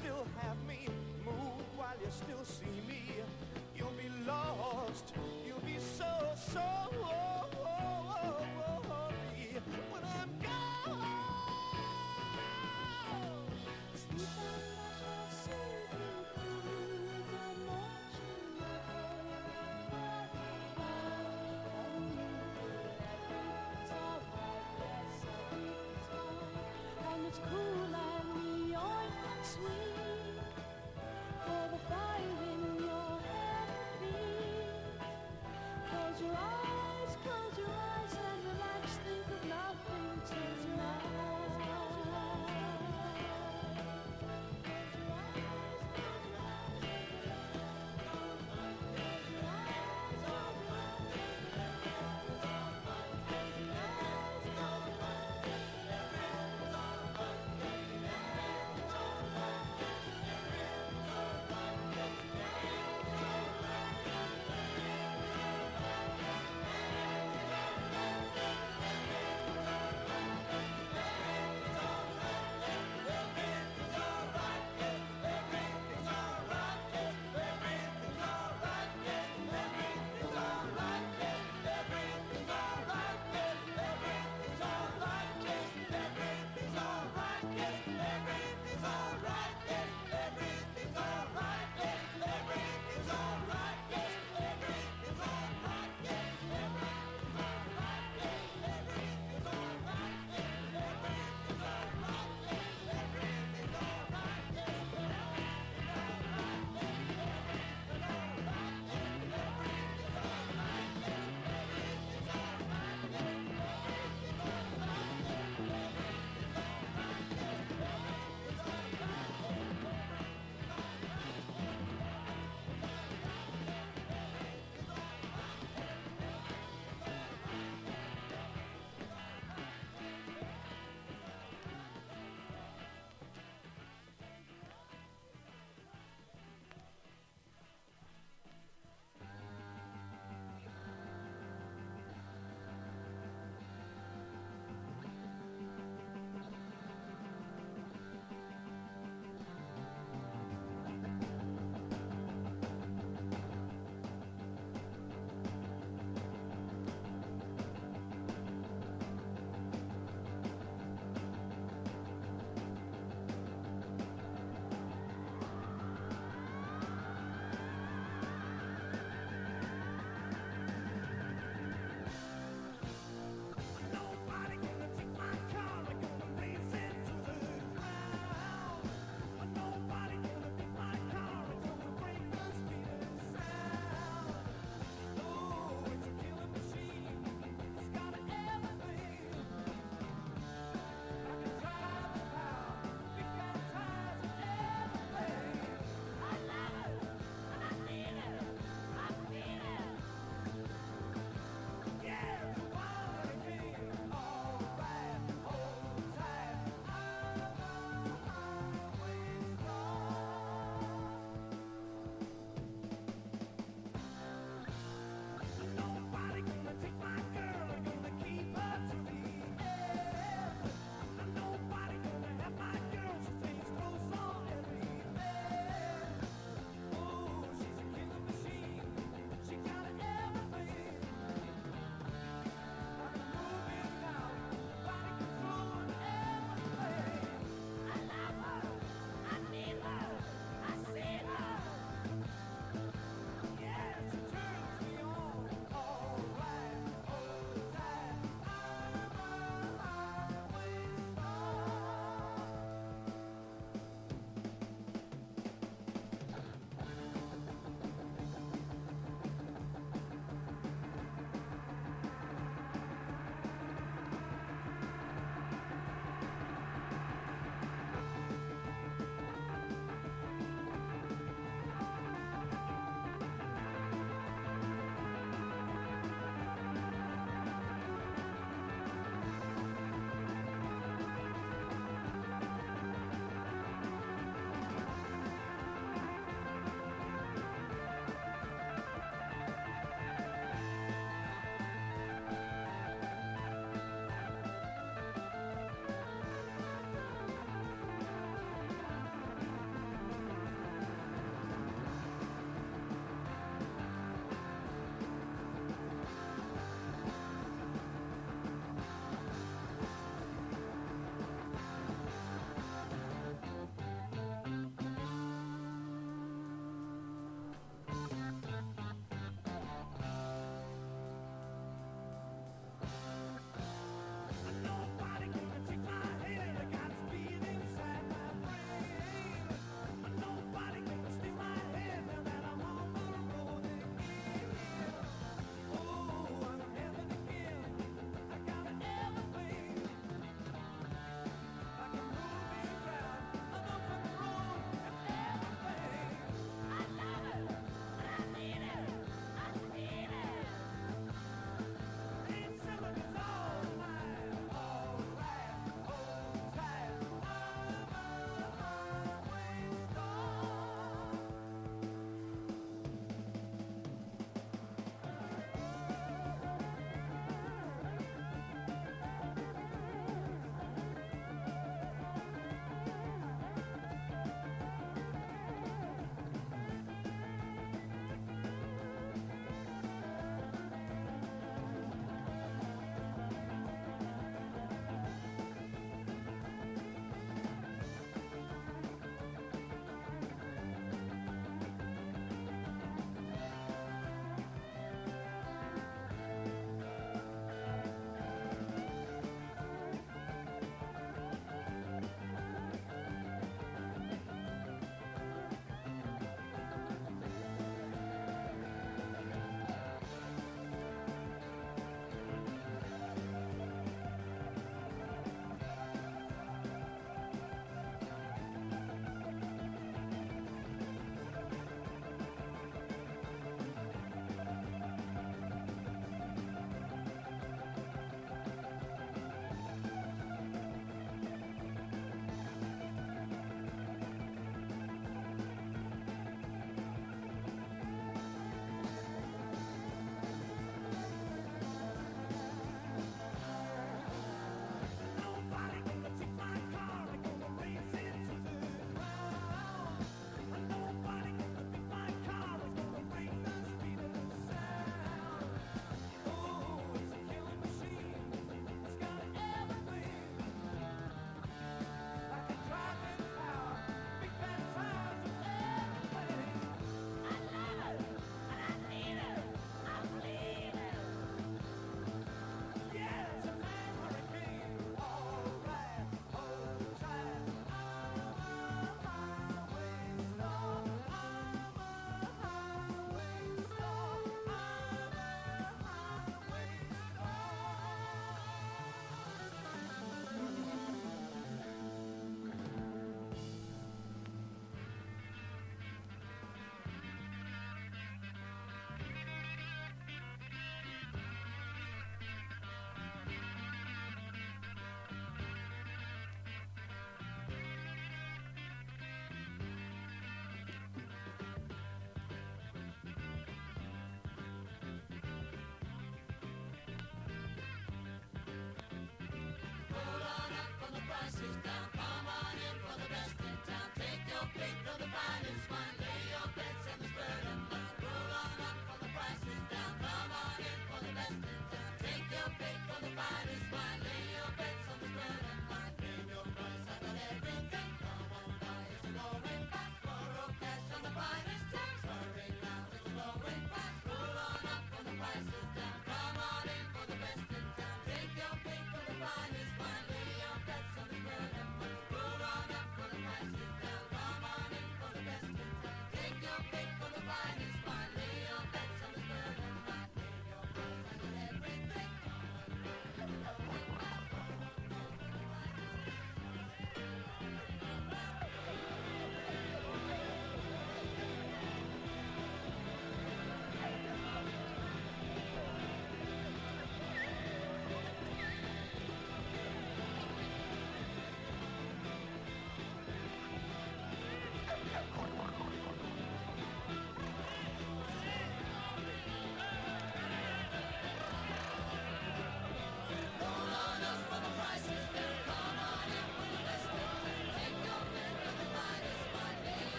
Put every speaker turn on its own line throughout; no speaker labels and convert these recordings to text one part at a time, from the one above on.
still have me. Move while you still see me. You'll be lost. You'll be so, so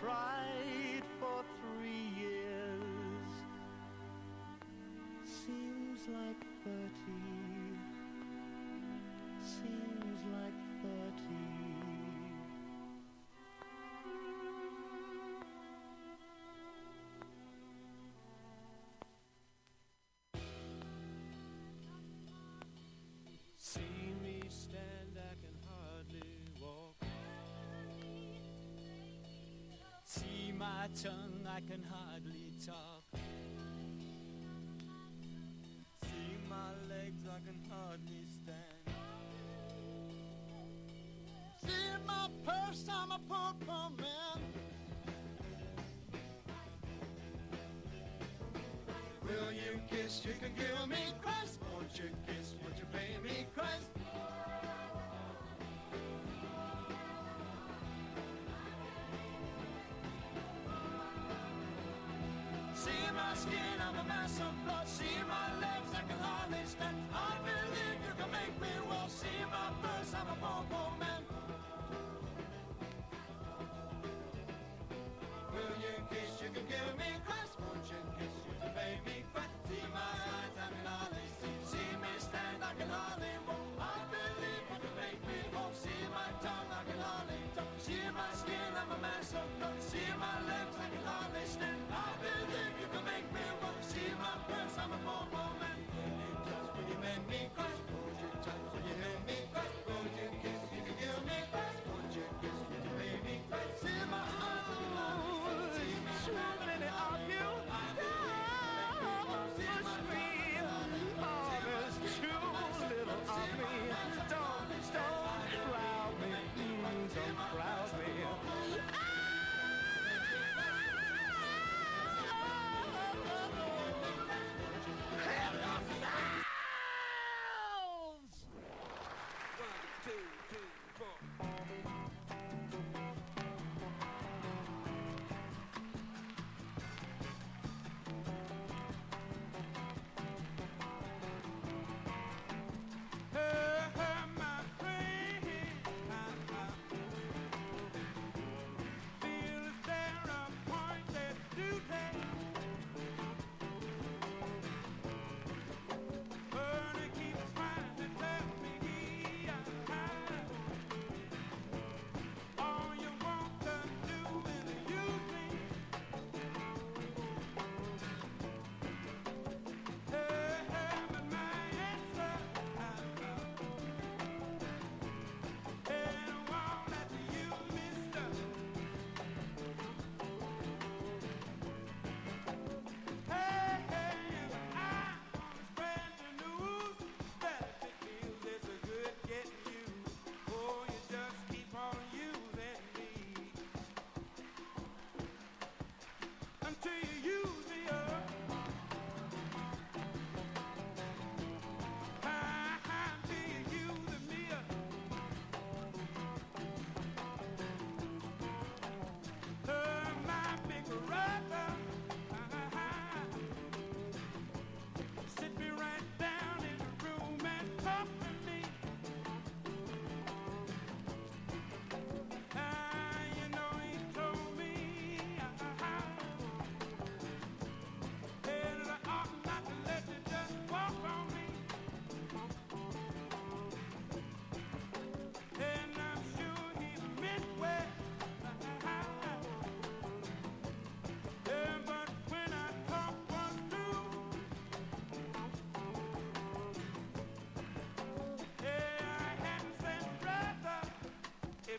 tried for three years. Seems like
my tongue, I can hardly talk.
Seeing my legs, I can hardly stand.
Seeing my purse, I'm a poor, poor man.
Will you kiss? You can give me Christ. Won't you kiss? Won't you pay me Christ?
skin, I'm a mass of blood. See my legs, I can hardly stand. I believe you can make me well. See my purse. I'm a
boy.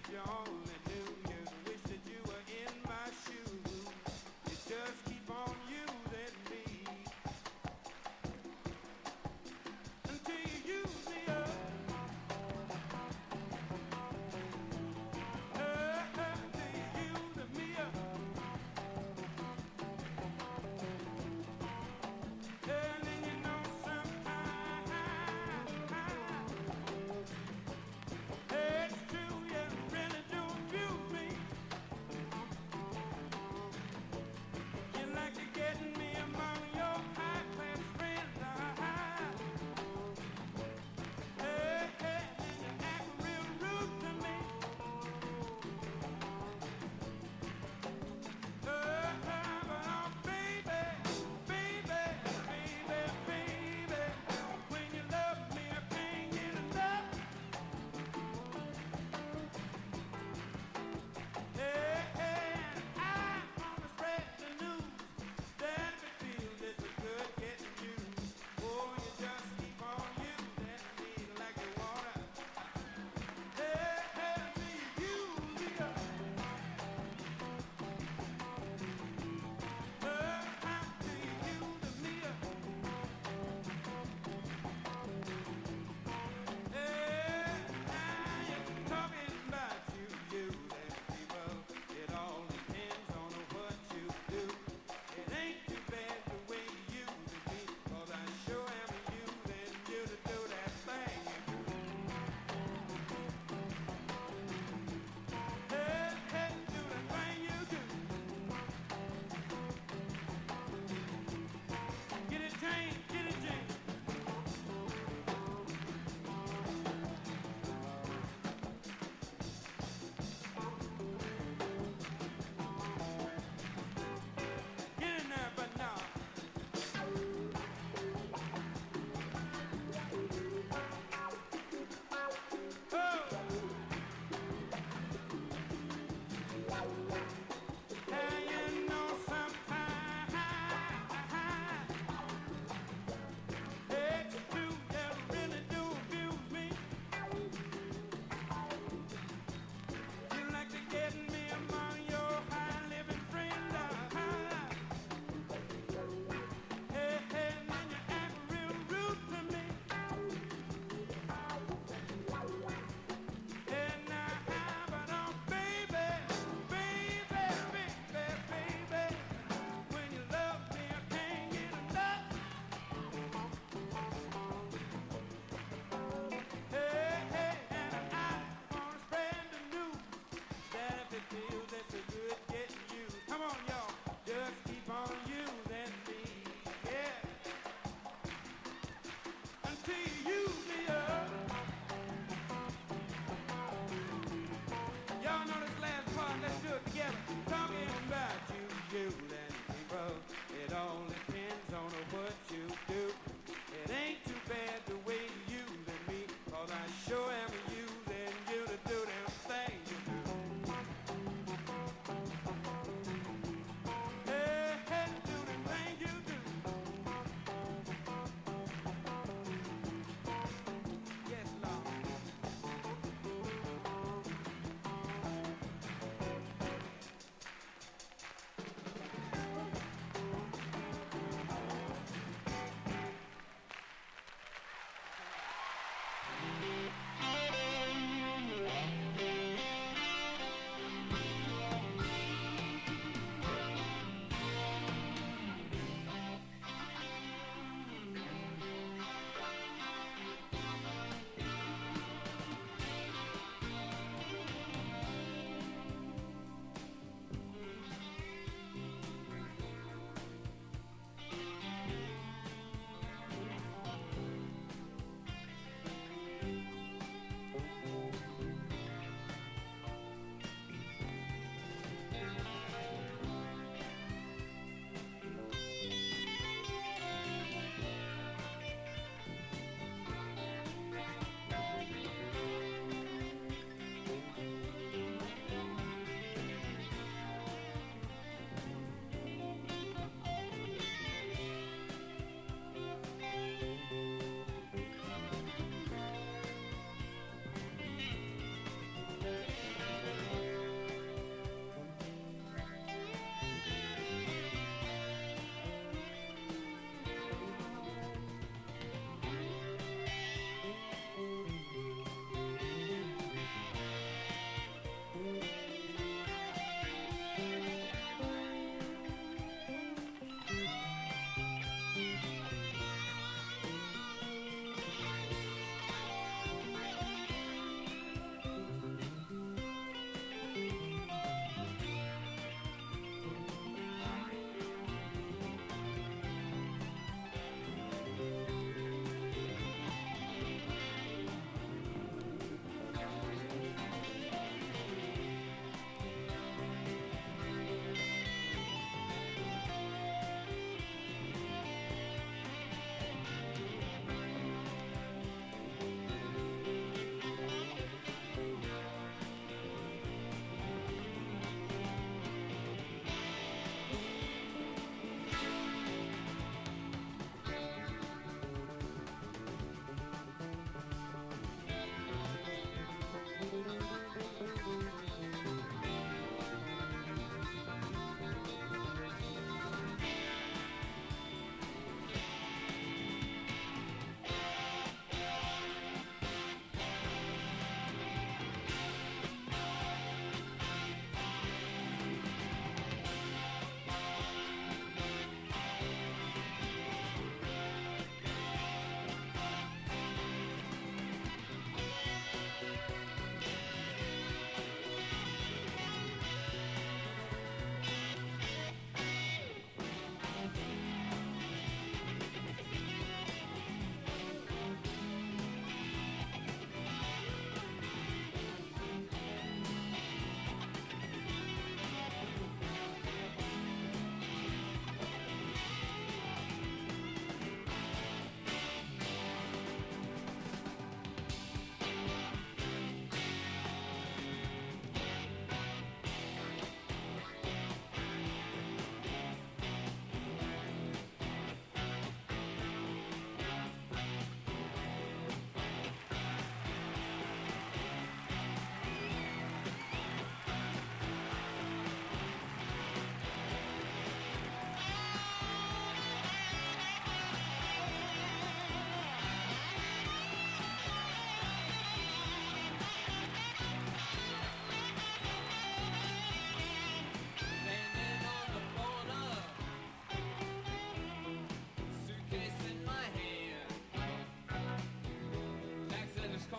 graveyard.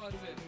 colors in.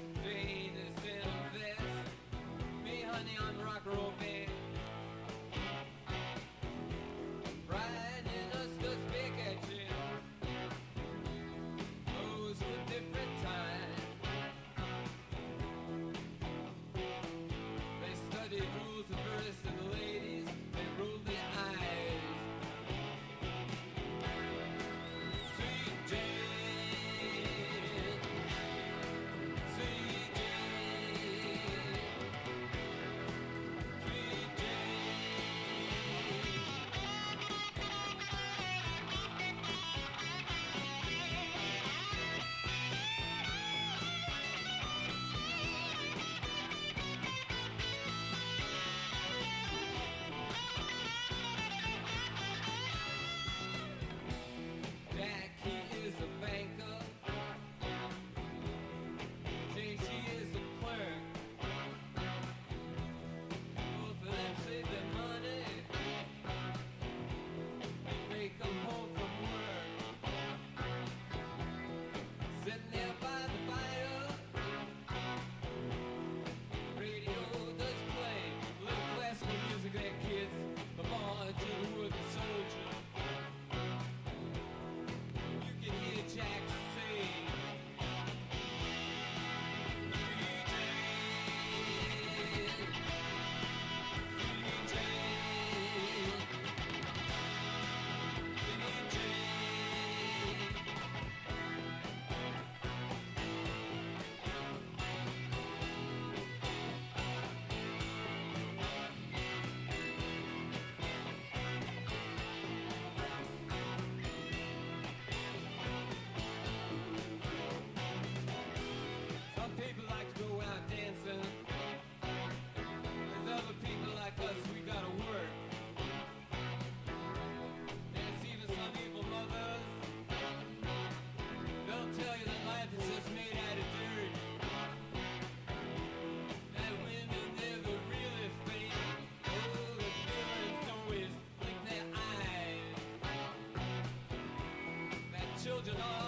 Georgia.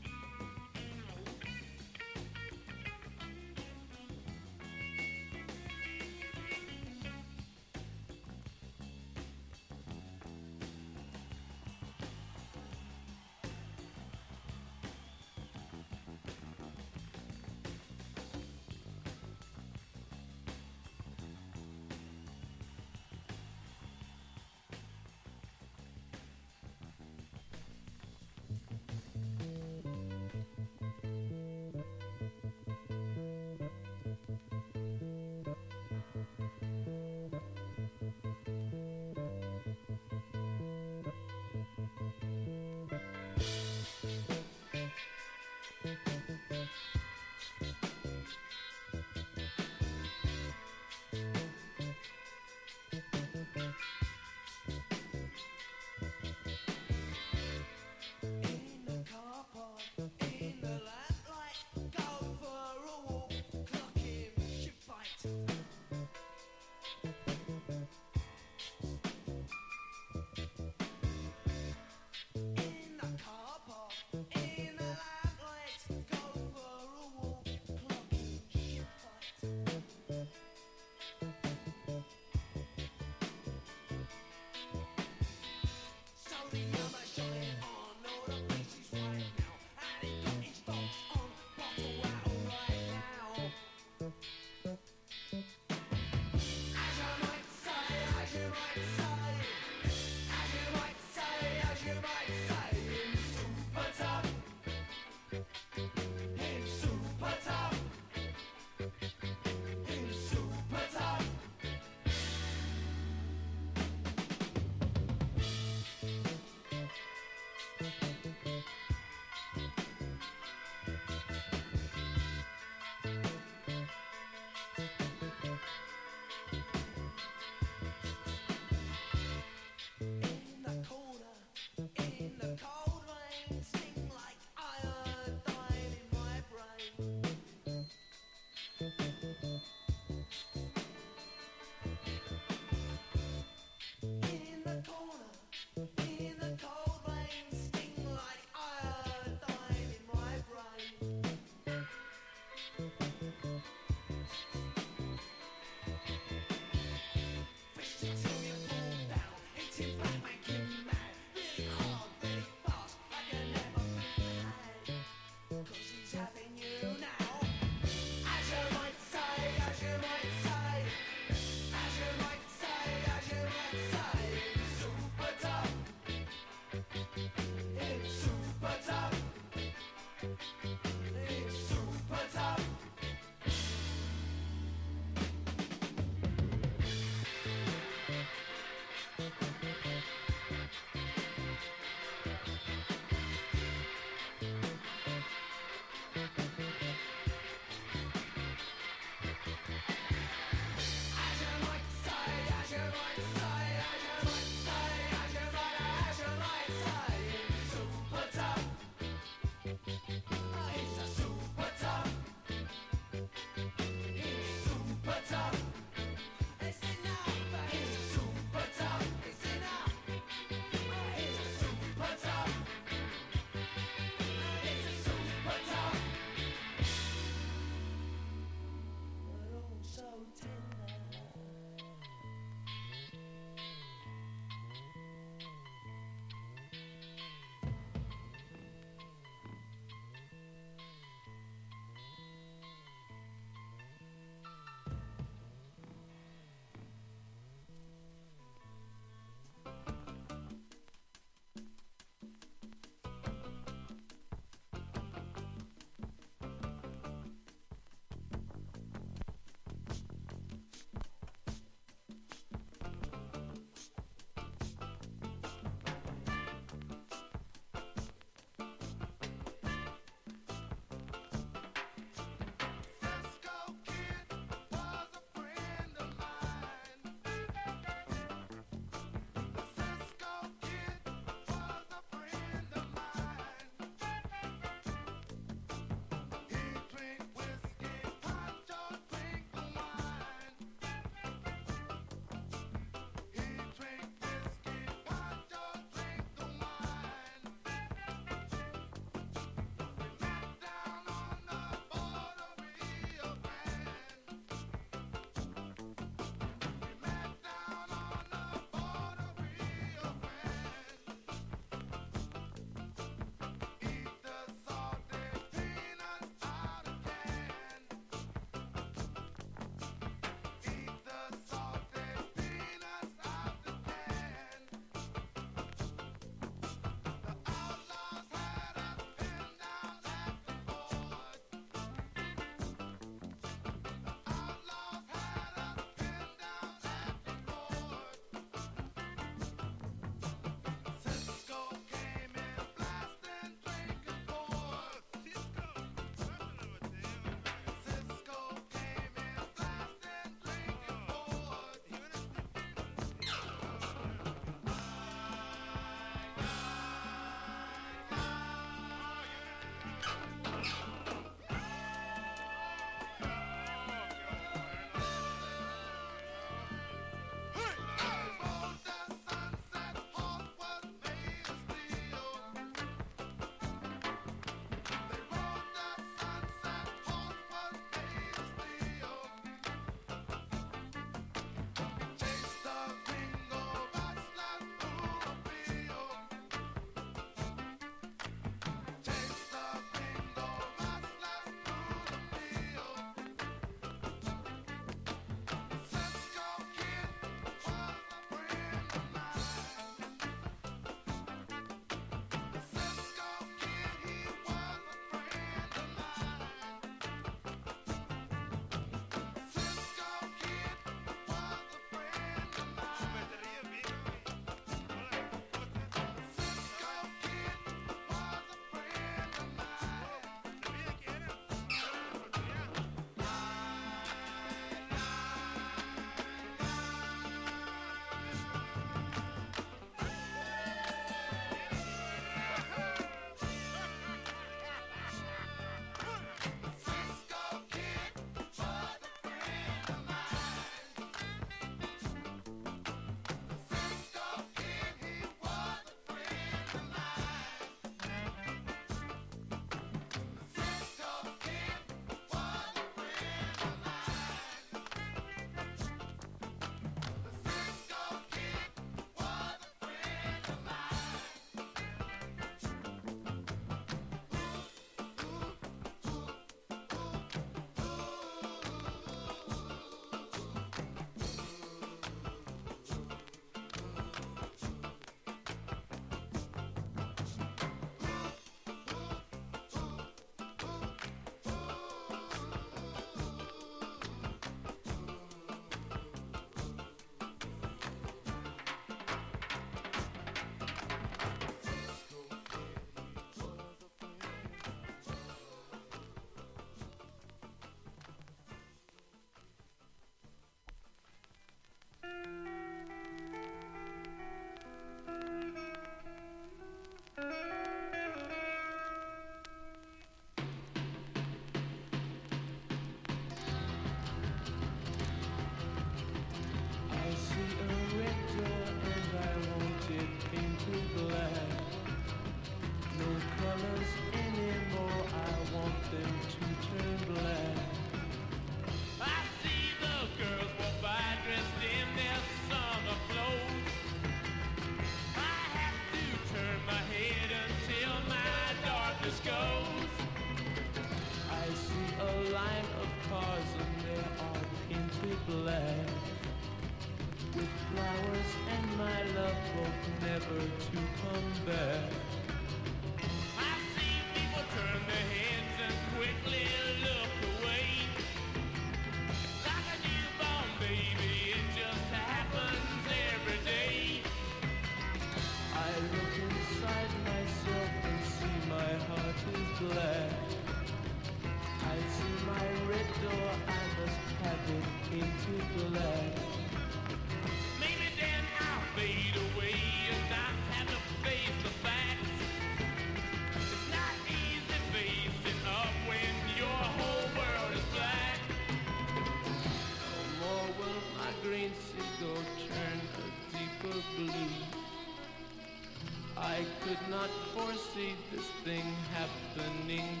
Could not foresee this thing happening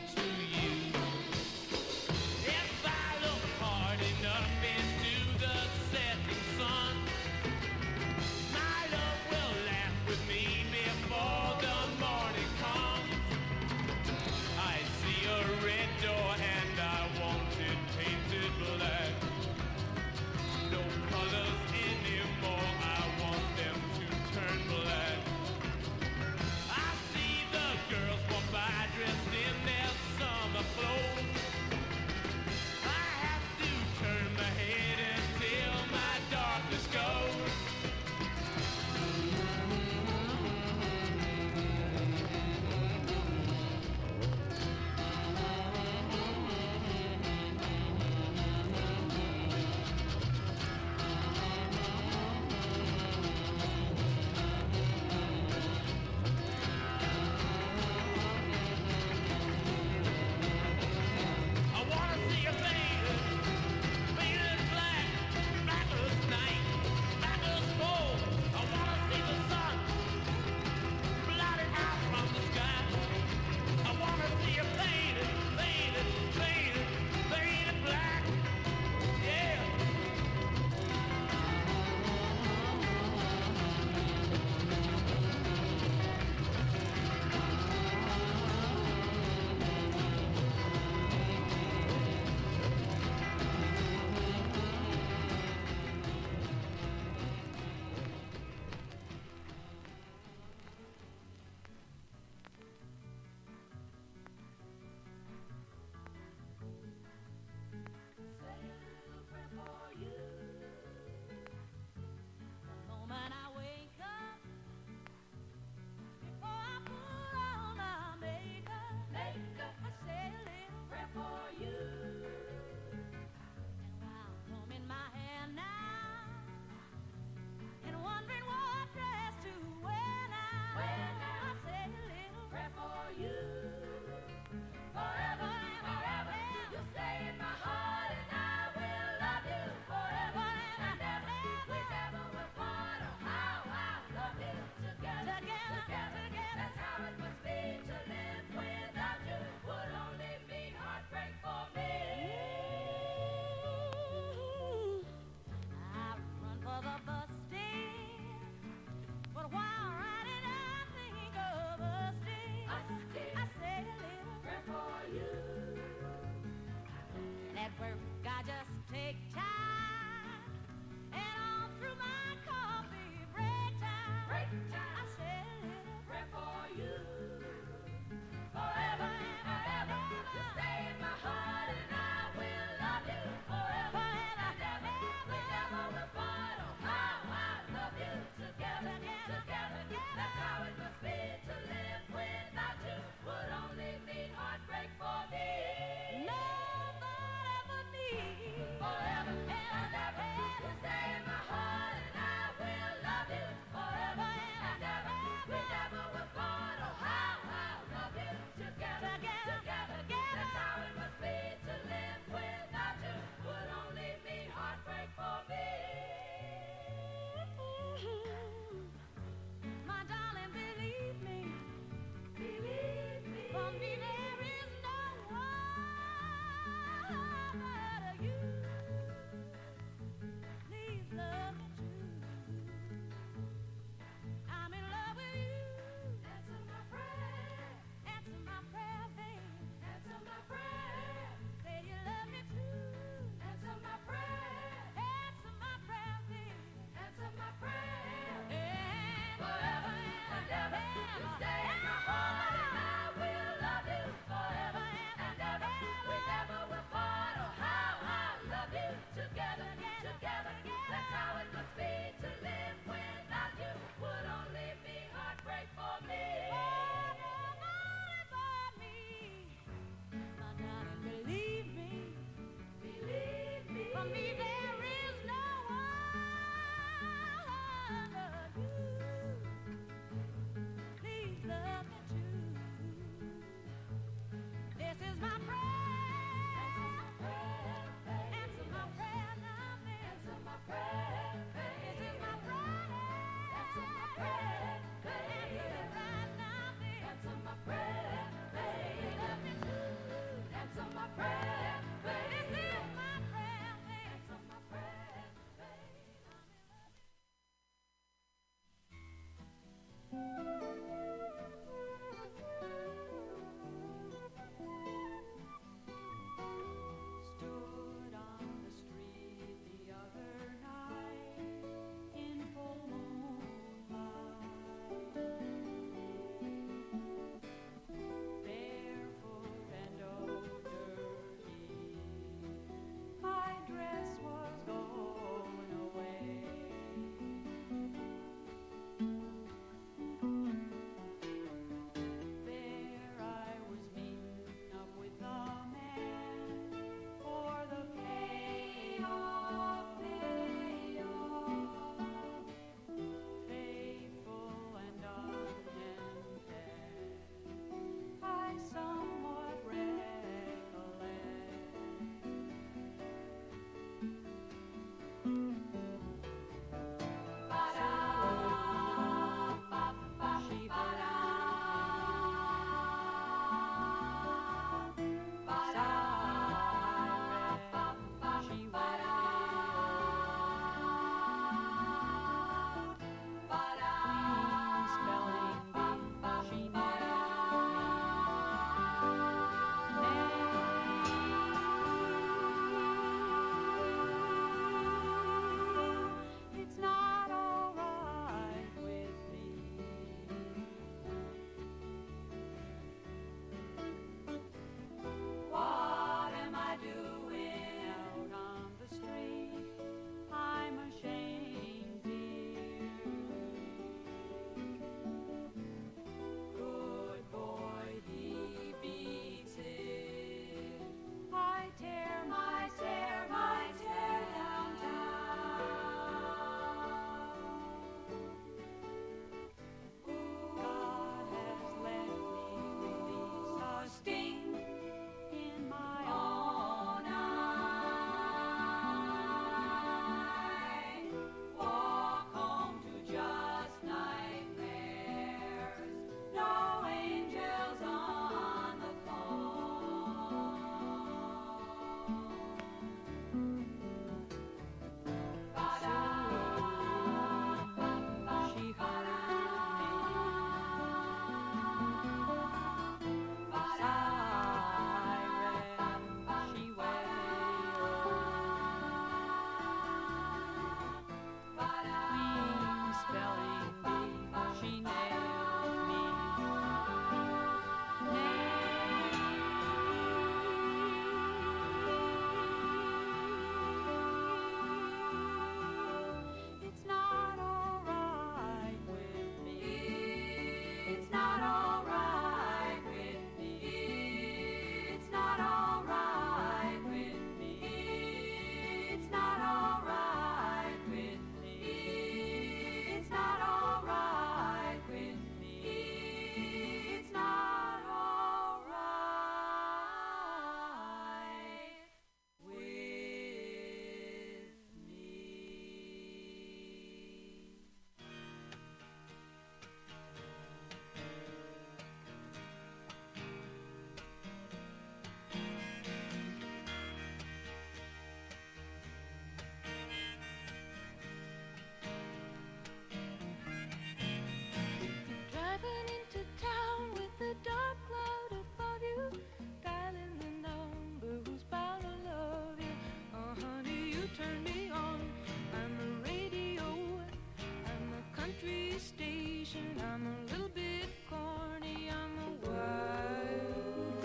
station. I'm a little bit corny. I'm a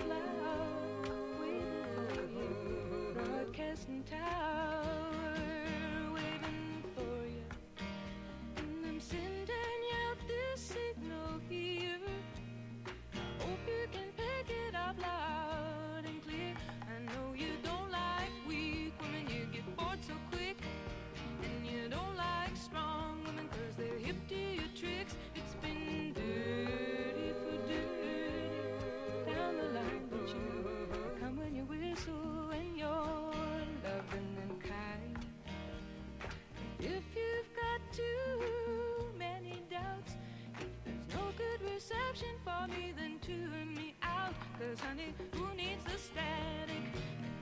wildflower for you. Broadcasting tower for me, then tune me out. Cause honey, who needs the static?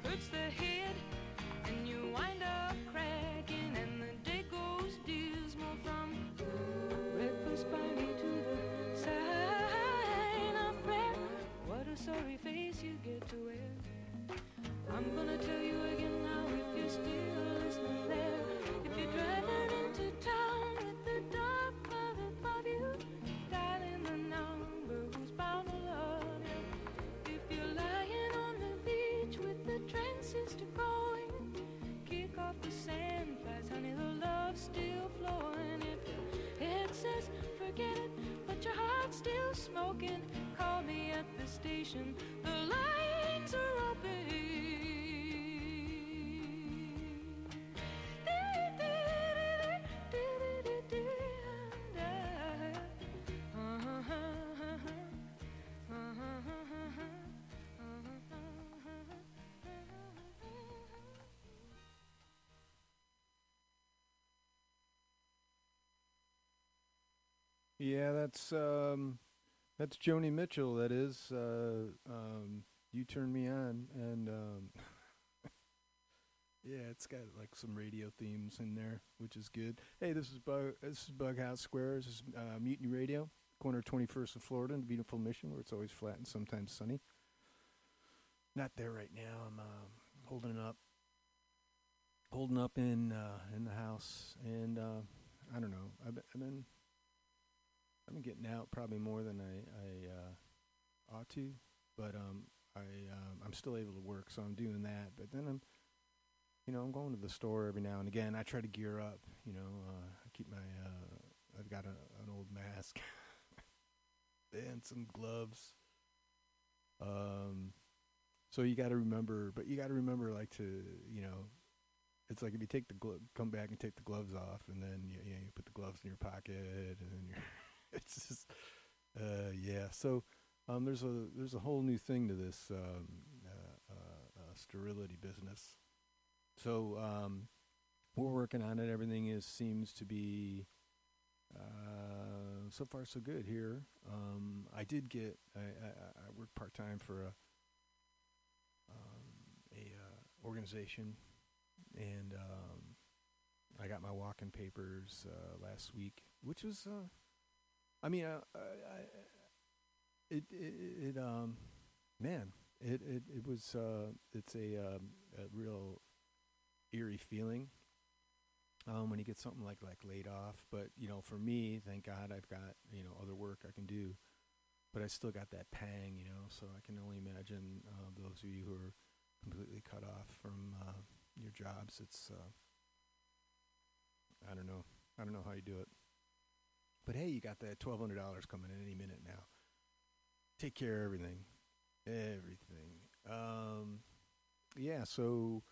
It hurts the the lines are.
Yeah, that's um, that's Joni Mitchell. That is. Uh, um, you turned me on, and um, yeah, it's got like some radio themes in there, which is good. Hey, this is Bug. This is Bughouse Squares. This is uh, Mutiny Radio, corner Twenty First of Florida, in beautiful Mission, where it's always flat and sometimes sunny. Not there right now. I'm um holding up, holding up in uh, in the house, and uh, I don't know. I've been, Been getting out probably more than I, I uh, ought to, but um, I um, I'm still able to work, so I'm doing that. But then I'm, you know, I'm going to the store every now and again. I try to gear up. You know, uh, I keep my uh, I've got a, an old mask and some gloves. Um, so you got to remember, but you got to remember, like to you know, it's like if you take the glo- come back and take the gloves off, and then you, you, know, you put the gloves in your pocket, and then you're it's just uh, yeah. So um, there's a there's a whole new thing to this um, uh, uh, uh, sterility business. So um, we're working on it. Everything is seems to be uh, so far so good here. Um, I did get I, I, I worked part time for a um, a uh, organization, and um, I got my walk-in papers uh, last week, which was uh, I mean, uh, I, it, it, it, um, man, it, it, it was, uh, it's a, um, a real eerie feeling, um, when you get something like, like laid off. But, you know, for me, thank God I've got, you know, other work I can do, but I still got that pang, you know, so I can only imagine, uh, those of you who are completely cut off from, uh, your jobs. It's, uh, I don't know. I don't know how you do it. But hey, you got that twelve hundred dollars coming in any minute now. Take care of everything, everything. Um, yeah. So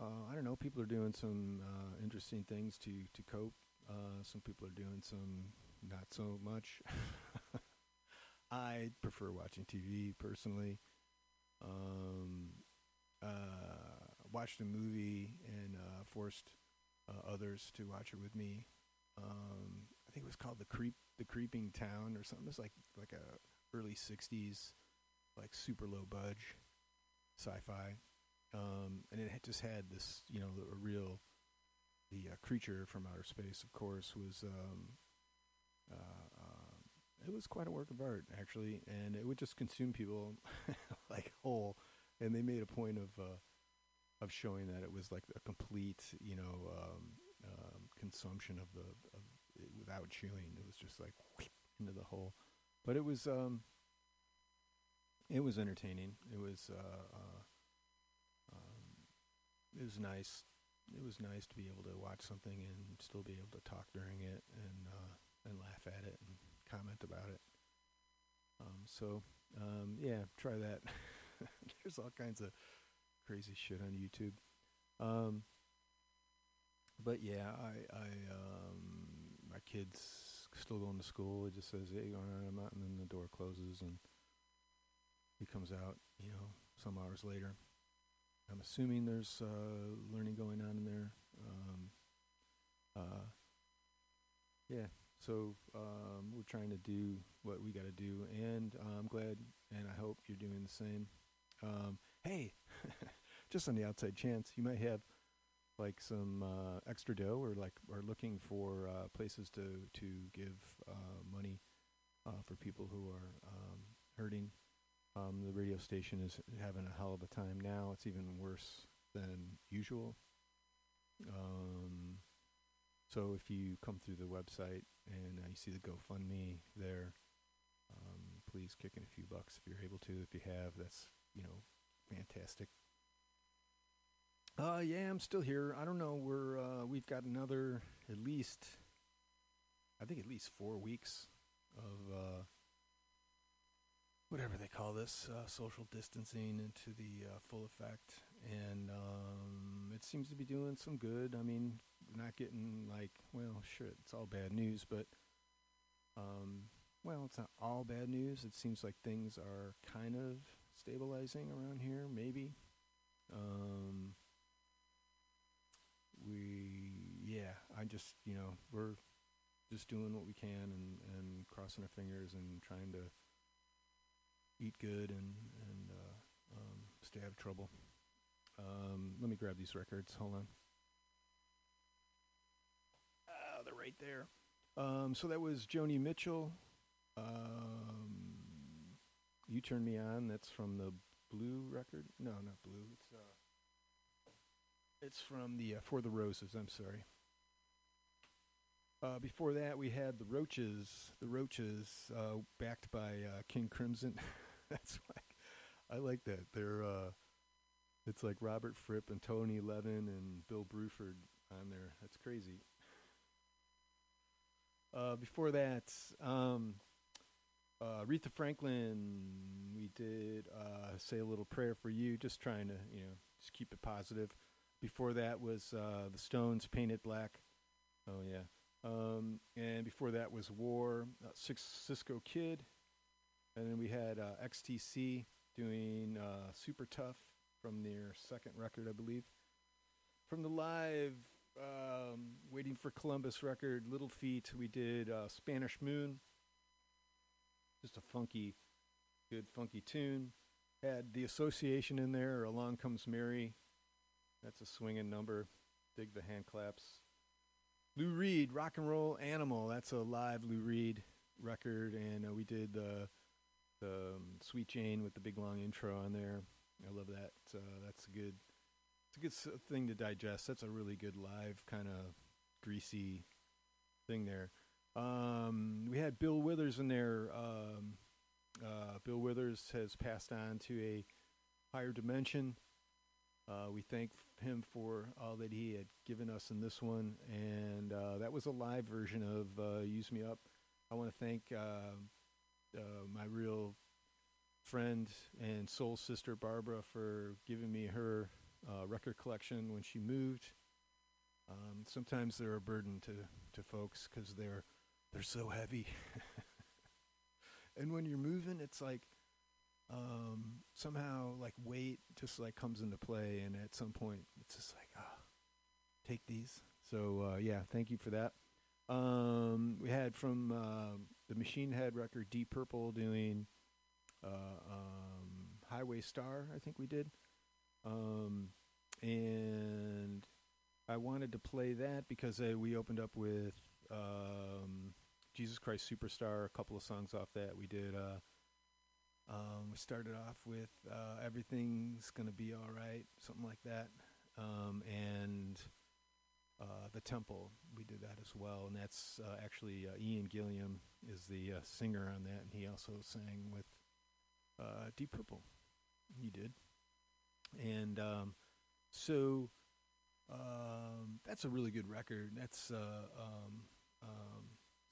uh, I don't know. People are doing some uh, interesting things to to cope. Uh, some people are doing some not so much. I prefer watching TV personally. Um, uh, watched a movie and uh, forced uh, others to watch it with me. Um, think it was called the creep, the creeping town, or something. It's like like a early '60s, like super low budge, sci-fi, um, and it had just had this, you know, a real the uh, creature from outer space. Of course, was um, uh, um, it was quite a work of art actually, and it would just consume people like whole. And they made a point of uh, of showing that it was like a complete, you know, um, um, consumption of the of without chewing. It was just like into the hole. But it was um, it was entertaining. It was uh, uh, um, it was nice. It was nice to be able to watch something and still be able to talk during it and uh, and laugh at it and comment about it. Um, so um, yeah, try that. There's all kinds of crazy shit on YouTube. Um, but yeah, I, I, um, kid's still going to school. It just says, "Hey, I'm out," and then the door closes, and he comes out. You know, some hours later. I'm assuming there's uh, learning going on in there. Um, uh, yeah, so um, we're trying to do what we got to do, and uh, I'm glad, and I hope you're doing the same. Um, hey, just on the outside chance, you might have like some uh, extra dough, or like or looking for uh, places to to give uh, money uh, for people who are um, hurting. Um, the radio station is having a hell of a time now. It's even worse than usual. Um, so if you come through the website and uh, you see the GoFundMe there, um, please kick in a few bucks if you're able to. If you have, that's you know fantastic. Uh, yeah, I'm still here. I don't know. We're uh, we've got another at least, I think at least four weeks of uh, whatever they call this uh, social distancing into the uh, full effect, and um, it seems to be doing some good. I mean, not getting like well, shit, it's all bad news, but um, well, it's not all bad news. It seems like things are kind of stabilizing around here, maybe. Um, we, yeah, I just, you know, we're just doing what we can and, and crossing our fingers and trying to eat good and, and uh, um, stay out of trouble. Um, let me grab these records. Hold on. Ah, they're right there. Um, so that was Joni Mitchell. Um, you turned me on. That's from the Blue record. No, not Blue. It's uh, it's from the uh, For the Roses. I'm sorry. Uh, before that, we had the Roaches. The Roaches, uh, backed by uh, King Crimson. That's like, I like that. They're, uh, it's like Robert Fripp and Tony Levin and Bill Bruford on there. That's crazy. Uh, before that, um, uh, Aretha Franklin. We did uh, say a little prayer for you, just trying to, you know, just keep it positive. Before that was uh, the Stones, Paint It Black. Oh yeah. Um, and before that was War, uh, Six Cisco Kid, and then we had uh, XTC doing uh, Super-Tuff from their second record, I believe. From the live um, Waiting for Columbus record, Little Feat, we did uh, Spanish Moon. Just a funky, good funky tune. Had the Association in there, Along Comes Mary. That's a swinging number. Dig the hand claps. Lou Reed, Rock and Roll Animal. That's a live Lou Reed record, and uh, we did the the um, Sweet Jane with the big long intro on there. I love that. Uh, that's a good. It's a good s- thing to digest. That's a really good live kind of greasy thing there. Um, we had Bill Withers in there. Um, uh, Bill Withers has passed on to a higher dimension. Uh, we thank him for all that he had given us in this one, and uh, that was a live version of uh, "Use Me Up." I want to thank uh, uh, my real friend and soul sister Barbara for giving me her uh, record collection when she moved. Um, sometimes they're a burden to to folks because they're they're so heavy, and when you're moving, it's like um, somehow like weight just like comes into play, and at some point it's just like ah, take these. So uh, yeah, thank you for that. Um, we had from uh, the Machine Head record Deep Purple doing uh, um, Highway Star, I think we did, um, and I wanted to play that because uh, we opened up with um, Jesus Christ Superstar, a couple of songs off that. We did. Um, we started off with uh, "Everything's Gonna Be All Right," something like that, um, and uh, the Temple. We did that as well, and that's uh, actually uh, Ian Gillan is the uh, singer on that, and he also sang with uh, Deep Purple. He did, and um, so um, that's a really good record. That's um, um,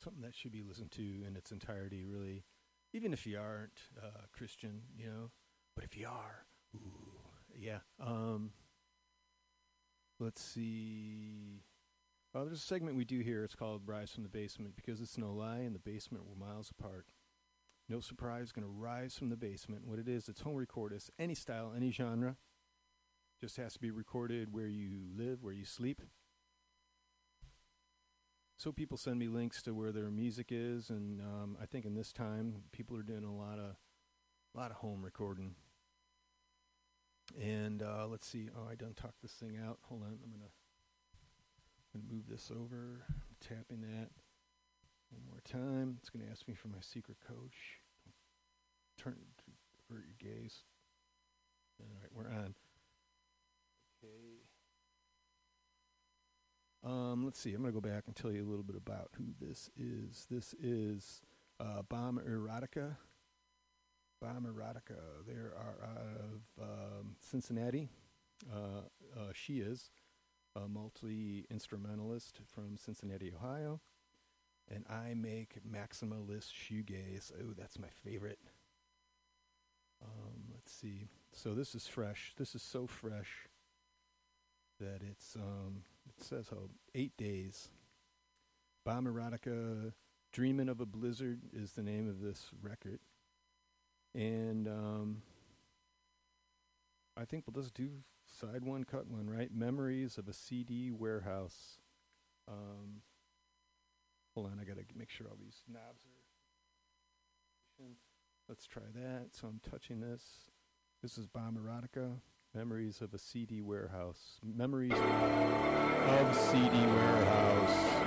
something that should be listened to in its entirety. Really, even if you aren't uh, Christian, you know. But if you are, ooh, yeah. Um, let's see. Well, there's a segment we do here. It's called "Rise from the Basement" because it's no lie. In the basement, we're miles apart. No surprise, going to rise from the basement. What it is, it's home record. It's any style, any genre. Just has to be recorded where you live, where you sleep. So people send me links to where their music is, and um, I think in this time people are doing a lot of, a lot of home recording. And uh, let's see. Oh, I done talked this thing out. Hold on, I'm gonna, gonna move this over. tapping that one more time. It's gonna ask me for my secret. Shh. Turn avert your gaze. All right, we're on. Okay. Um, let's see. I'm going to go back and tell you a little bit about who this is. This is uh, Bomb Erotica. Bomb Erotica. They are out of um, Cincinnati. Uh, uh, she is a multi instrumentalist from Cincinnati, Ohio. And I make maximalist shoegaze. Oh, that's my favorite. Um, let's see. So this is fresh. This is so fresh that it's um, it says how eight days. Bomb erotica, dreaming of a blizzard is the name of this record, and um, I think we'll just do side one, cut one, right? Memories of a CD warehouse. Um, hold on, I gotta make sure all these knobs are. Let's try that. So I'm touching this. This is Bomb Erotica. Memories of a CD warehouse. Memories of CD warehouse.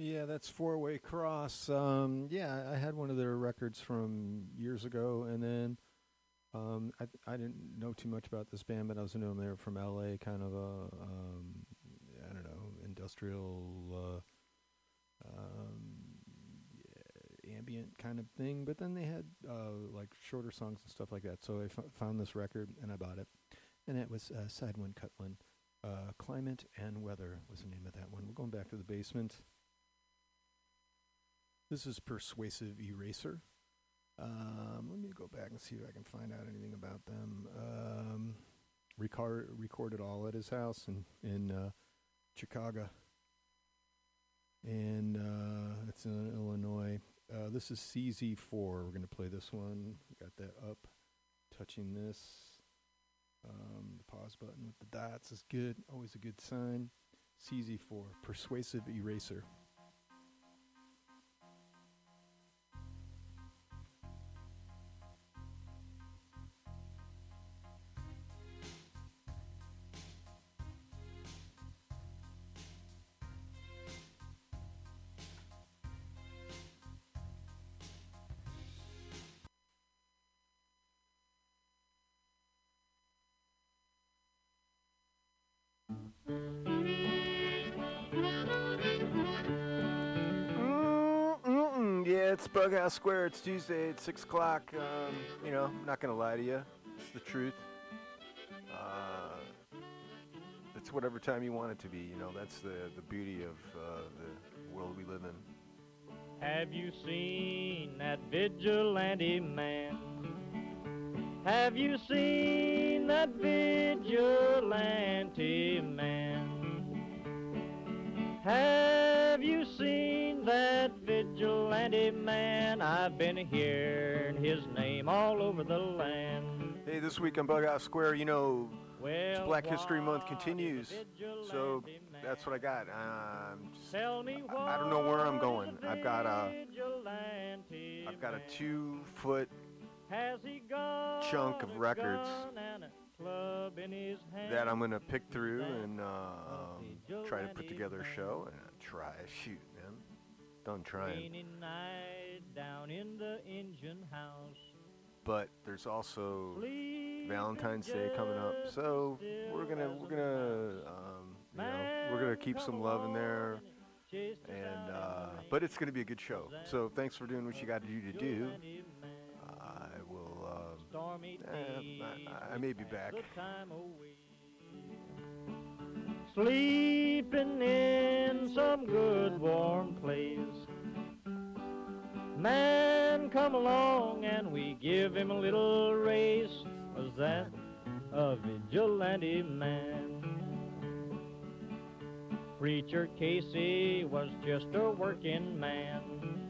Yeah, that's Four Way Cross. Um, yeah, I had one of their records from years ago, and then um, I I didn't know too much about this band, but I was knew them. They were from L.A., kind of a um, I don't know industrial uh, um, ambient kind of thing. But then they had uh, like shorter songs and stuff like that. So I f- found this record and I bought it, and it was uh, Side One Cut One. Uh, Climate and Weather was the name of that one. We're going back to the basement. This is Persuasive Eraser. Um, let me go back and see if I can find out anything about them. Um, record, recorded all at his house in in uh, Chicago, and uh, it's in Illinois. Uh, this is CZ4. We're going to play this one. Got that up. Touching this. Um, the pause button with the dots is good. Always a good sign. CZ4. Persuasive Eraser. Square. It's Tuesday at 6 o'clock. Um, you know, I'm not going to lie to you. It's the truth. Uh, it's whatever time you want it to be. You know, that's the, the beauty of uh, the world we live in.
Have you seen that vigilante man? Have you seen that vigilante man? Have you seen that vigilante man? I've been hearing his name all over the land.
Hey, this week on Bug Out Square, you know,
Well,
Black History Month continues. So that's what I got. Um, just-
Tell me
I don't know where I'm going. I've got a- I've got a two foot
Has he got
chunk of records
gun and a club in his hand?
that I'm going to pick through and uh, um, try to put together a show and try. Shoot, man. Done trying.
Rainy night down in the engine house.
But there's also Valentine's Day coming up, so we're gonna we're gonna um, you know we're gonna keep some love in there, and uh, but it's gonna be a good show. So thanks for doing what you got to do to do. I will.
Stormy
eh, I, I may be back.
Sleeping in some good warm place. Man, come along and we give him a little race. Was that a vigilante man? Preacher Casey was just a working man.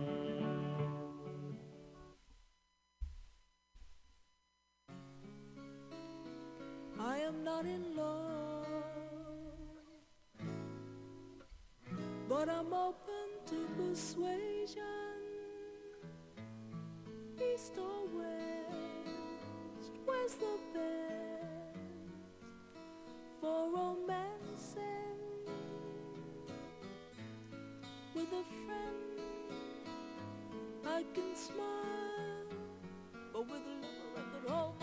I am not in love, but I'm open to persuasion. east or west? Where's the best for romancing with a friend? I can smile, but with a lover I could hold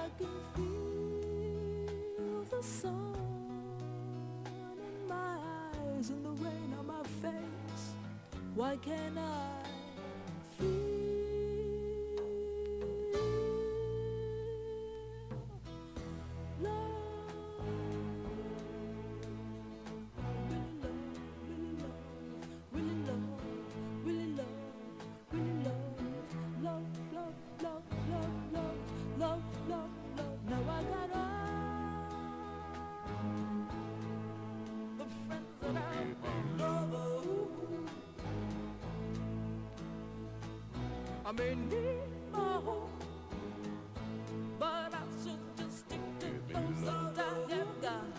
I can feel the sun in my eyes and the rain on my face, why can't I may need my but I should just stick to those that I have got.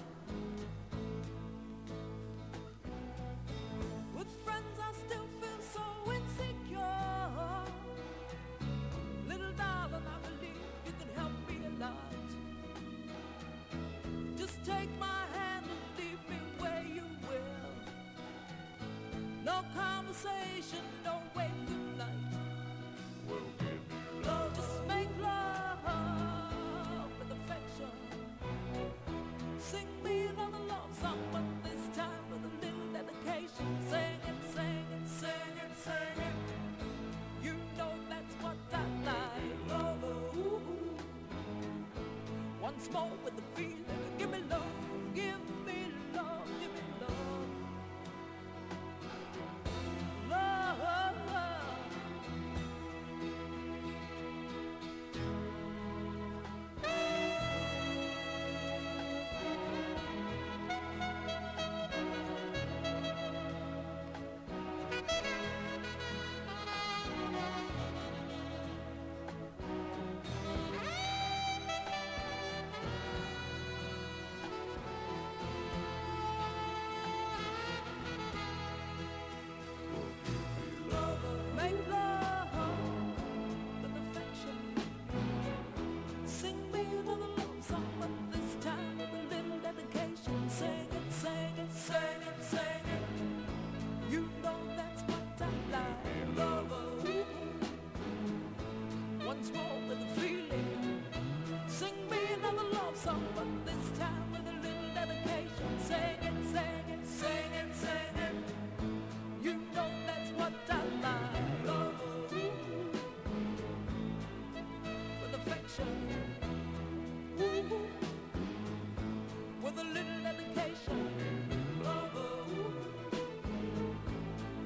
With friends, I still feel so insecure. Little darling, I believe you can help me a lot. Just take my hand and lead me where you will. No conversation, no More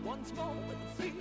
once more with a feeling.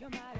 Your mighty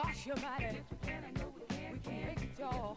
Cross your body. We can, we can. Make it, all.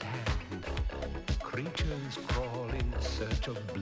Hand. Creatures crawl in search of blood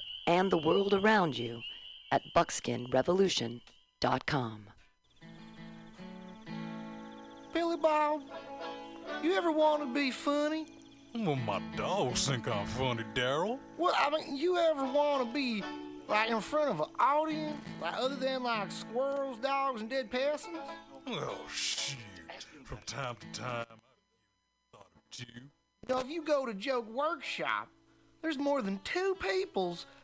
and the world around you at buckskinrevolution.com.
Billy Bob, you ever want to be funny?
Well, my dogs think I'm funny, Daryl.
Well, I mean, you ever want to be like in front of an audience, like other than like squirrels, dogs, and dead peasants?
Well, oh, shoot. From time to time, I thought of you.
You know, if you go to Joke Workshop, there's more than two peoples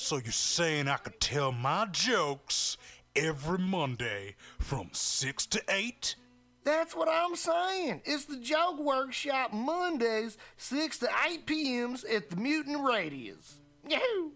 So you're saying I could tell my jokes every Monday from 6 to 8?
That's what I'm saying. It's the Joke Workshop Mondays, 6 to 8 p.m.s at the Mutant Radius. Yahoo!